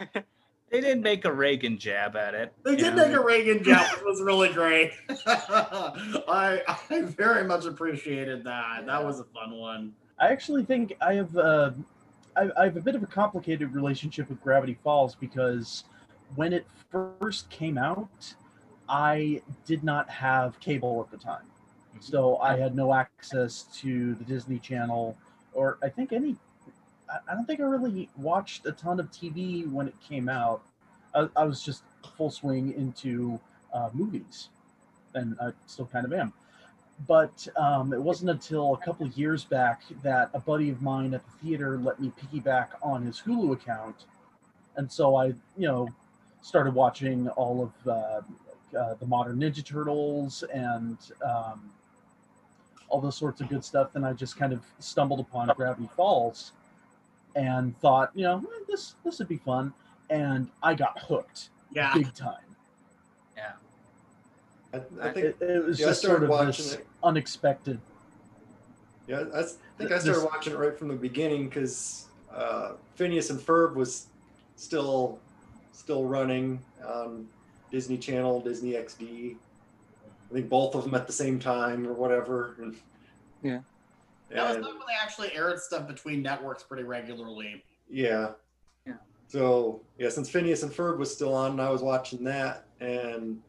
They didn't make a Reagan jab at it. They did know. make a Reagan jab, which was really great. I I very much appreciated that. That was a fun one. I actually think I have uh, I, I have a bit of a complicated relationship with Gravity Falls because when it first came out, I did not have cable at the time, so I had no access to the Disney Channel or I think any. I- don't think I really watched a ton of TV when it came out. I, I was just full swing into uh, movies, and I still kind of am but um, it wasn't until a couple of years back that a buddy of mine at the theater let me piggyback on his Hulu account, and so I, you know, started watching all of uh, uh, the modern Ninja Turtles and um, all those sorts of good stuff. Then I just kind of stumbled upon Gravity Falls, and thought, you know, "Eh, this this would be fun, and I got hooked Yeah. big time. Yeah. I, I think It, it was yeah, just sort of this it. unexpected. Yeah, I think I started this- watching it right from the beginning because uh, Phineas and Ferb was still still running on Disney Channel, Disney XD. I think both of them at the same time or whatever. And, Yeah. That was and- when they actually aired stuff between networks pretty regularly. Yeah. Yeah. So yeah, since Phineas and Ferb was still on, and I was watching that, and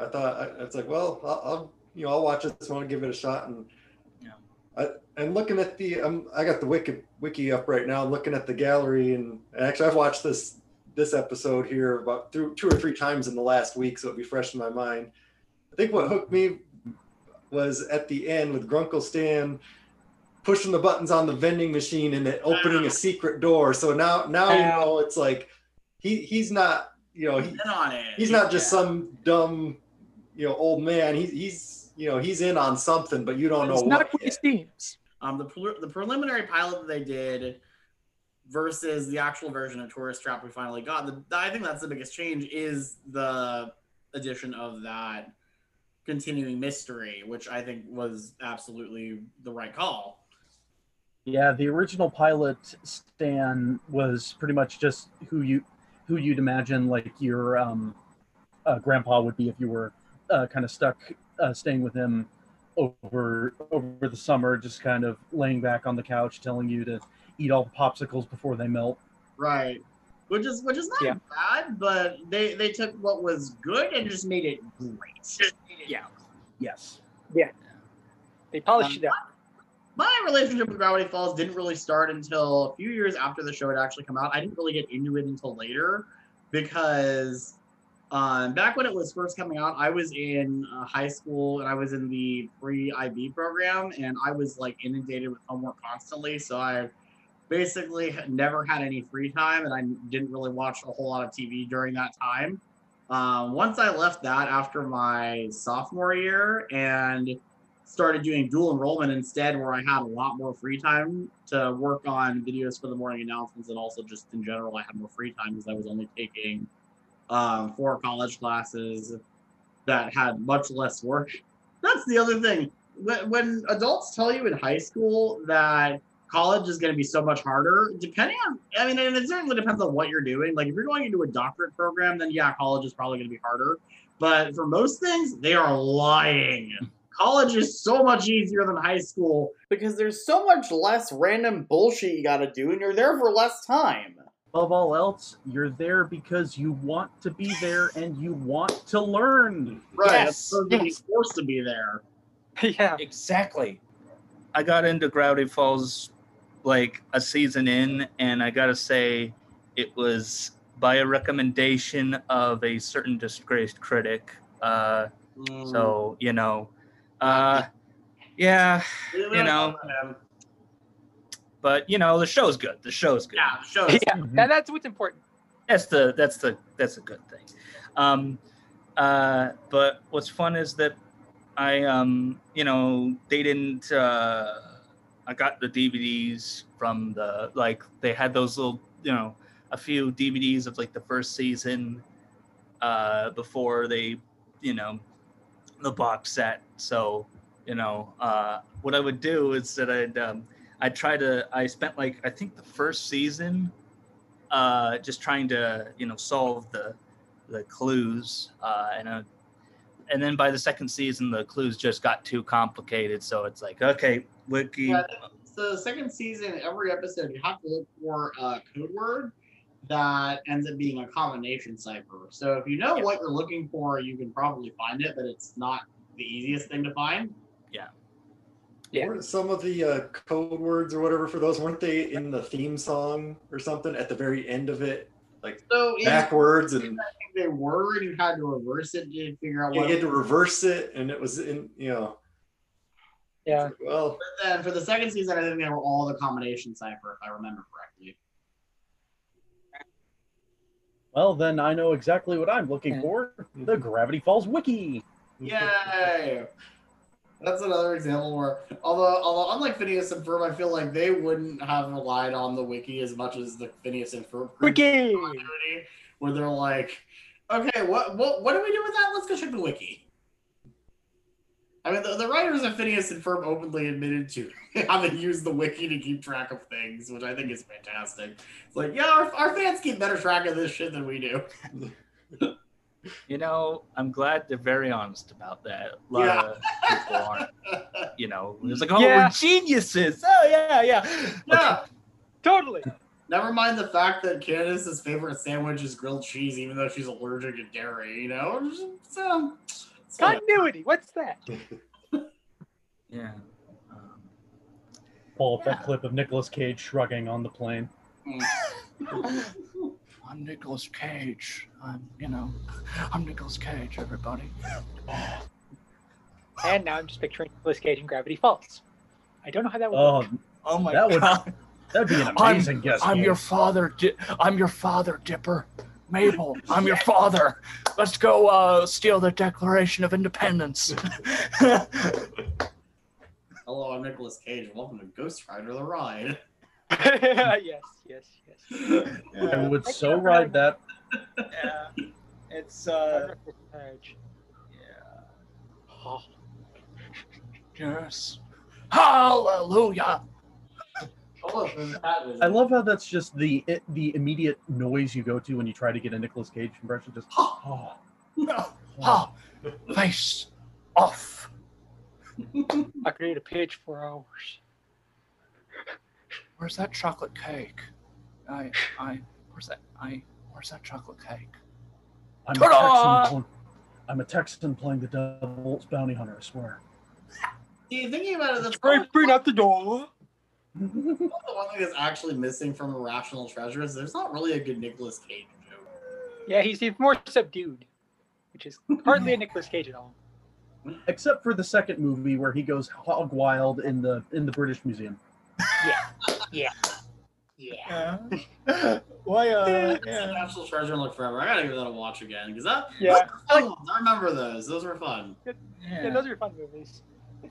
I thought I, it's like, well, I'll, I'll you know I'll watch this one, give it a shot, and Yeah. I, and looking at the um, I got the wiki wiki up right now. I'm looking at the gallery, and actually I've watched this this episode here about through two or three times in the last week, so it'll be fresh in my mind. I think what hooked me was at the end with Grunkle Stan pushing the buttons on the vending machine and it opening a secret door. So now now you know it's like he he's not you know he, In on it. he's not just Yeah. some dumb you know old man. He's he's you know he's in on something, but you don't know not what. what it seems. Um, the pre- the preliminary pilot that they did versus the actual version of Tourist Trap we finally got. The, I think that's the biggest change is the addition of that continuing mystery, which I think was absolutely the right call. Yeah, the original pilot Stan was pretty much just who you who you'd imagine like your um, uh, grandpa would be if you were uh, kind of stuck uh, staying with him over over the summer, just kind of laying back on the couch, telling you to eat all the popsicles before they melt. Right. Which is which is not Yeah. bad, but they they took what was good and just made it great. Yeah. Yes. Yeah. They polished it up. My relationship with Gravity Falls didn't really start until a few years after the show had actually come out. I didn't really get into it until later because um, back when it was first coming out, I was in uh, high school and I was in the pre IB program, and I was like inundated with homework constantly. So I basically never had any free time, and I didn't really watch a whole lot of TV during that time. Um, once I left that after my sophomore year and started doing dual enrollment instead, where I had a lot more free time to work on videos for the morning announcements, and also just in general, I had more free time because I was only taking um, four college classes that had much less work. That's the other thing. When, when adults tell you in high school that college is going to be so much harder, depending on, I mean, and it certainly depends on what you're doing. Like if you're going into a doctorate program, then yeah, college is probably going to be harder. But for most things, they are lying. College is so much easier than high school because there's so much less random bullshit you got to do, and you're there for less time. Above all else, you're there because you want to be there and you want to learn. Right. Yes. That's being forced to be there. yeah. Exactly. I got into Gravity Falls like a season in, and I gotta say, it was by a recommendation of a certain disgraced critic. Uh, Mm. so you know, uh, yeah, you know, but you know, the show's good. The show's good. Yeah, shows. Yeah. That, that's what's important. That's the that's the that's a good thing. Um, uh, but what's fun is that I um, you know, they didn't. Uh, I got the DVDs from the like they had those little you know a few DVDs of like the first season uh, before they you know the box set. So you know uh, what I would do is that I'd um, I'd try to I spent like I think the first season uh, just trying to you know solve the the clues uh, and uh, and then by the second season the clues just got too complicated so it's like okay wiki Yeah, so the second season, every episode, you have to look for a code word that ends up being a combination cipher. So if you know what you're looking for, you can probably find it, but it's not the easiest thing to find. yeah Yeah. Weren't some of the uh, code words or whatever for those weren't they in the theme song or something at the very end of it, like So in, backwards and I think they were, and you had to reverse it to figure out you what. had to reverse it, and it was in you know. Yeah. Well, But then for the second season, I think they were all the combination cipher, if I remember correctly. Well, then I know exactly what I'm looking for the Gravity Falls Wiki. Yay! That's another example where, although, although unlike Phineas and Ferb, I feel like they wouldn't have relied on the wiki as much as the Phineas and Ferb Wiki! where they're like, okay, what what what do we do with that? Let's go check the wiki. I mean, the, the writers of Phineas and Ferb openly admitted to having used the wiki to keep track of things, which I think is fantastic. It's like, yeah, our, our fans keep better track of this shit than we do. you know i'm glad they're very honest about that a lot Yeah. of people aren't you know it's like oh Yeah. we're geniuses oh yeah yeah Yeah. Totally. Never mind the fact that Candace's favorite sandwich is grilled cheese, even though she's allergic to dairy. You know, It's, it's fine. Continuity. What's that? yeah um, Pull up that clip of Nicolas Cage shrugging on the plane. I'm Nicolas Cage. I'm, you know, I'm Nicolas Cage, everybody. And now I'm just picturing Nicolas Cage in Gravity Falls. I don't know how that would Oh, work. oh my that would god that'd be an I'm- amazing guest. I'm game. your father. Di- I'm your father, Dipper. Mabel, I'm your father. Let's go uh, steal the Declaration of Independence. Hello, I'm Nicolas Cage. Welcome to Ghost Rider: The Ride. yes, yes, yes. I would so ride that. yeah it's uh yeah Oh, yes. Hallelujah. Hello, that was- I love how that's just the it, the immediate noise you go to when you try to get a Nicolas Cage impression. Just oh, Ah, face off. I could eat a page for hours. Where's that chocolate cake? I, I, where's that? I, where's that chocolate cake? I'm a Ta-da! Texan. pl- I'm a Texan playing the Devil's Bounty Hunter. I swear. See, thinking about it, that's Scraping out the door. The one thing that's actually missing from Irrational Treasure is there's not really a good Nicolas Cage joke. Yeah, he's, he's more subdued, which is hardly a Nicolas Cage at all. Except for the second movie where he goes hog wild in the in the British Museum. Yeah. Yeah. Yeah. yeah. Why? Uh, Yeah. National Treasure and Look Forever. I gotta give that a watch again because that. Yeah. those were. I remember those. Those were fun. Yeah, those are fun movies.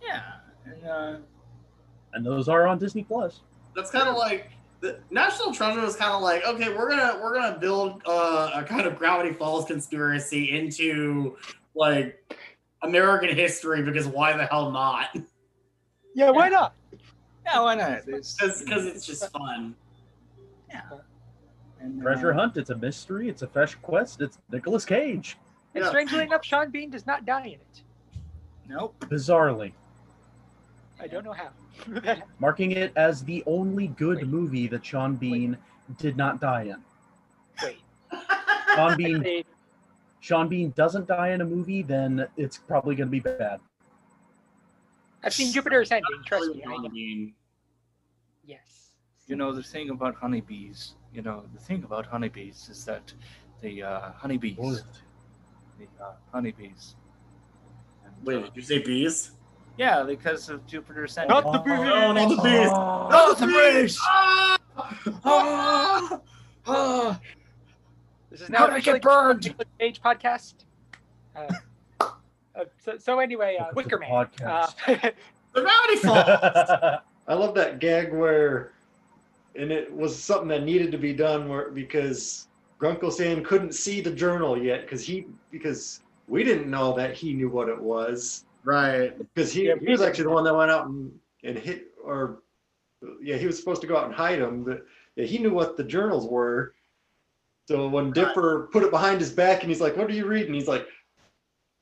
Yeah. And, uh, And those are on Disney Plus. That's kind of like the National Treasure was kind of like okay, we're gonna we're gonna build uh, a kind of Gravity Falls conspiracy into like American history because why the hell not? Yeah, why not? yeah, why not? Because it's just fun. Yeah. and, uh, Treasure Hunt, it's a mystery, it's a fresh quest, it's Nicolas Cage. And Yeah. strangely enough, Sean Bean does not die in it. Nope. Bizarrely. I don't know how. Marking it as the only good Wait. movie that Sean Bean did not die in. Wait. Sean Bean Sean Bean doesn't die in a movie, then it's probably gonna be bad. I've seen Jupiter Ascending. Trust me, I know. mean, Yes. You know the thing about honeybees. You know the thing about honeybees is that the uh, honeybees, the uh, honeybees. And, wait, uh, did you say bees? Yeah, because of Jupiter Ascending. Not the bees. No, not the bees. Oh. Not the bees. Ah! Ah! Ah! This is now did I officially get burned? Nicolas Cage podcast. Uh, uh, so, so anyway, uh, Wicker the Man. podcast. Uh, The Gravity Falls. I love that gag where, and it was something that needed to be done where because Grunkle Stan couldn't see the journal yet because he because we didn't know that he knew what it was right. because he, Yeah, he was actually the one that went out and, and hit or yeah he was supposed to go out and hide them but yeah, he knew what the journals were. So when Dipper put it behind his back and he's like, "What are you reading?" He's like,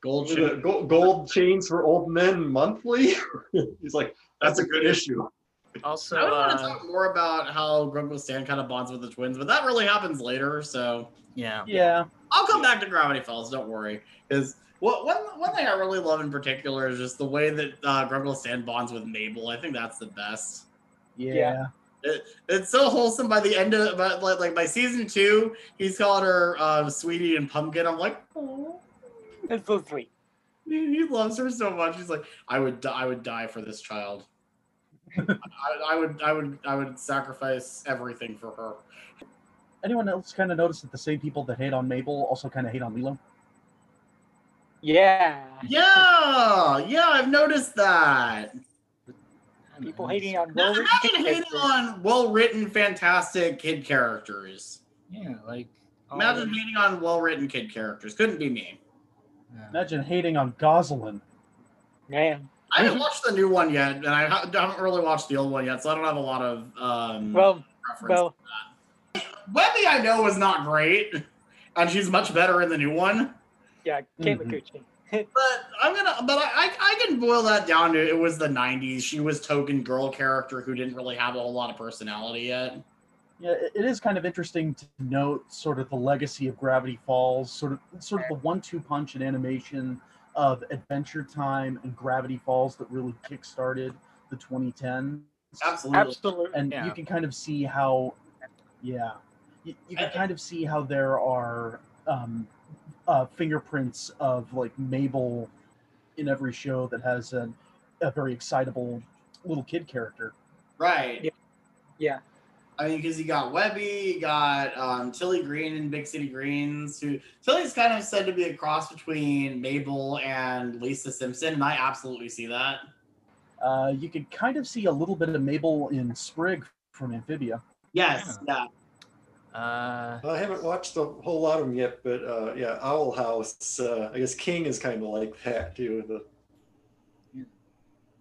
Gold "The chain. Gold, gold chains for old men monthly." he's like, "That's a good issue." Also, I would want uh, to talk more about how Grunkle Stan kind of bonds with the twins, but that really happens later. So yeah. yeah. I'll come back to Gravity Falls. Don't worry. Because what one one thing I really love in particular is just the way that uh, Grunkle Stan bonds with Mabel. I think that's the best. Yeah. Yeah. It, it's so wholesome by the end of but like, like by season two, he's calling her uh, sweetie and pumpkin. I'm like, oh, That's so sweet. he, he loves her so much. He's like, I would die, I would die for this child. I, I would I would I would sacrifice everything for her. Anyone else kind of notice that the same people that hate on Mabel also kind of hate on Lilo? Yeah. Yeah, yeah, I've noticed that. People hating on well-written hating characters. on well-written, fantastic kid characters. Yeah, like. Imagine hating on well-written kid characters. Couldn't be me. yeah. Imagine hating on Gosalyn. Man. I haven't watched the new one yet, and I haven't really watched the old one yet, so I don't have a lot of um, Well, reference. well, Webby, I know is not great, and she's much better in the new one. Yeah, Kate Mhm. Micucci. But I'm gonna, but I, I, I can boil that down to it was the '90s. She was token girl character who didn't really have a whole lot of personality yet. Yeah, it- it is kind of interesting to note sort of the legacy of Gravity Falls, sort of sort of the one-two punch in animation of Adventure Time and Gravity Falls that really kickstarted the 2010s. Absolutely. Absolutely. And Yeah. you can kind of see how, yeah, you, you can kind of see how there are um, uh, fingerprints of like Mabel in every show that has an, a very excitable little kid character. Right. Yeah. Yeah. I mean, because you got Webby, you got um, Tilly Green in Big City Greens, who Tilly's kind of said to be a cross between Mabel and Lisa Simpson, and I absolutely see that. Uh, you could kind of see a little bit of Mabel in Sprig from Amphibia. Yes, yeah. Uh, I haven't watched a whole lot of them yet, but uh, yeah, Owl House. Uh, I guess King is kind of like that too. The,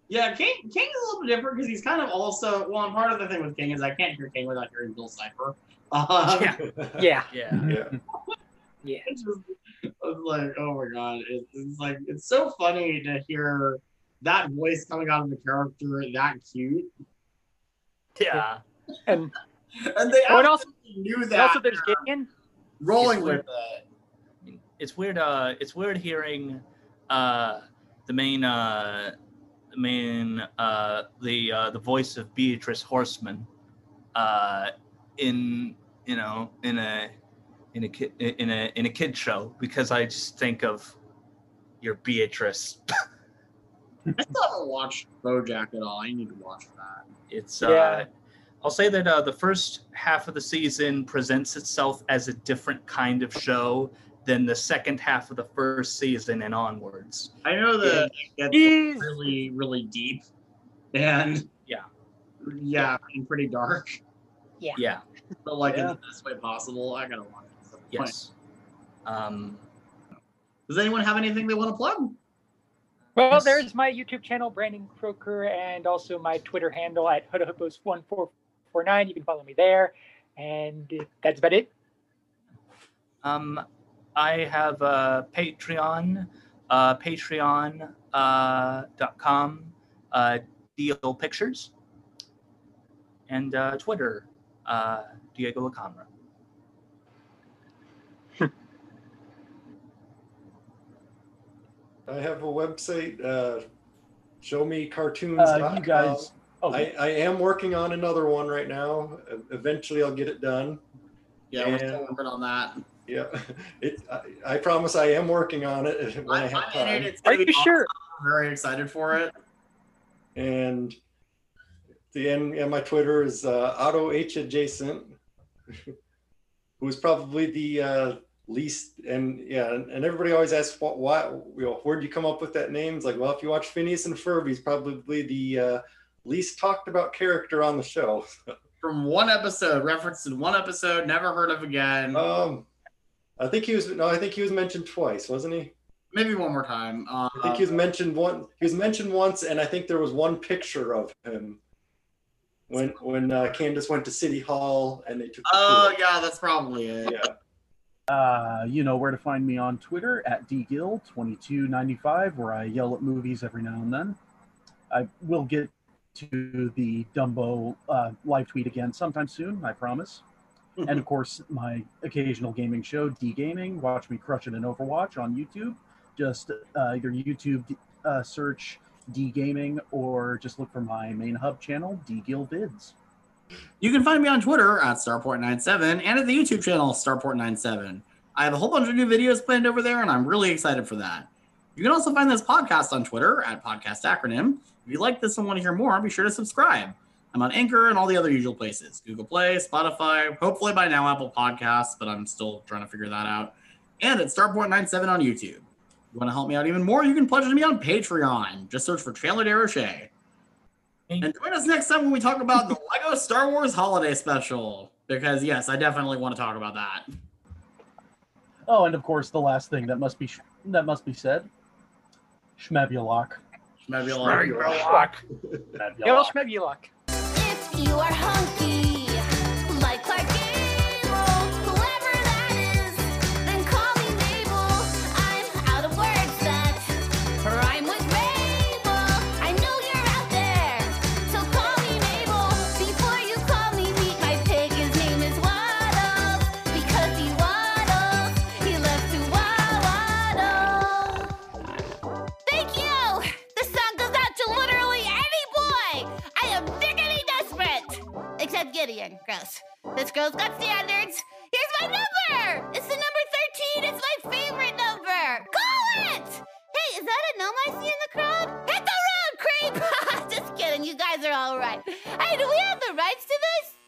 Yeah, King King is a little bit different because he's kind of also well. And part of the thing with King is I can't hear King without hearing Bill Cipher. Um, Yeah. Yeah. yeah. yeah. Yeah. it's just I was like, oh my god, it, it's like it's so funny to hear that voice coming out of the character that cute, Yeah. And, and they Oh, and also- absolutely knew that. also there's Gideon. rolling with weird. it. It's weird. Uh, it's weird hearing uh, the main, uh, the main, uh, the uh, the voice of Beatrice Horseman, uh, in you know in a in a kid in a in a kid show because I just think of your Beatrice. I still haven't watched BoJack at all. I need to watch that. It's Yeah. uh, I'll say that uh, the first half of the season presents itself as a different kind of show than the second half of the first season and onwards. I know that it gets really, really deep, and Yeah. yeah, and pretty dark. Yeah. Yeah, but like in the best way possible. I gotta watch it. at some point. Yes. Um, Does anyone have anything they want to plug? Well, there's my YouTube channel, Brandon Croker, and also my Twitter handle at HudaHubbos1449. You can follow me there. And that's about it. Um, I have a Patreon, uh, patreon uh, dot com, uh, Deal Pictures, and uh, Twitter, uh, Diego Lacamara. I have a website, uh, showmecartoons.com. Uh, you guys. Oh, I, I am working on another one right now. Eventually, I'll get it done. Yeah, we're Yeah. still working on that. Yeah, it. I, I promise I am working on it when I, I'm, have I'm in it. time. It's Are gonna be you sure? awesome. I'm very excited for it. And the end, and my Twitter is uh, Auto H adjacent, who's probably the uh, least. And yeah, and, and everybody always asks what, why, you know, where'd you come up with that name? It's like, well, if you watch Phineas and Ferb, he's probably the uh, least talked about character on the show. From one episode, referenced in one episode, never heard of again. Um, I think he was no, I think he was mentioned twice, wasn't he? Maybe one more time. Um, I think he was mentioned one. He was mentioned once, and I think there was one picture of him when when uh, Candace went to City Hall and they took. Oh tour. yeah, that's probably it. yeah. Uh, you know where to find me on Twitter at dgill2295, where I yell at movies every now and then. I will get to the Dumbo uh, live tweet again sometime soon, I promise. and of course, my occasional gaming show, D Gaming. Watch me crush it in Overwatch on YouTube. Just uh, either YouTube uh, search D Gaming or just look for my main hub channel, D Gill Vids. You can find me on Twitter at Starport97 and at the YouTube channel Starport97. I have a whole bunch of new videos planned over there, and I'm really excited for that. You can also find this podcast on Twitter at Podcast Acronym. If you like this and want to hear more, be sure to subscribe. I'm on Anchor and all the other usual places Google Play, Spotify, hopefully by now Apple Podcasts, but I'm still trying to figure that out. And at Starport97 on YouTube. If you want to help me out even more, you can pledge to me on Patreon. Just search for Chandler DeRoche. And join us next time when we talk about the Lego Star Wars Holiday Special. Because yes, I definitely want to talk about that. Oh, and of course, the last thing that must be sh- that must be said: Shmebulock. Maybe I'll Shmebulock. Yo, Shmebulock. Shmebulock. If you are hunky, Gideon. Gross. This girl's got standards. Here's my number! It's the number 13! It's my favorite number! Call it! Hey, is that a gnome I see in the crowd? Hit the road, creep! Just kidding, you guys are alright. Hey, do we have the rights to this?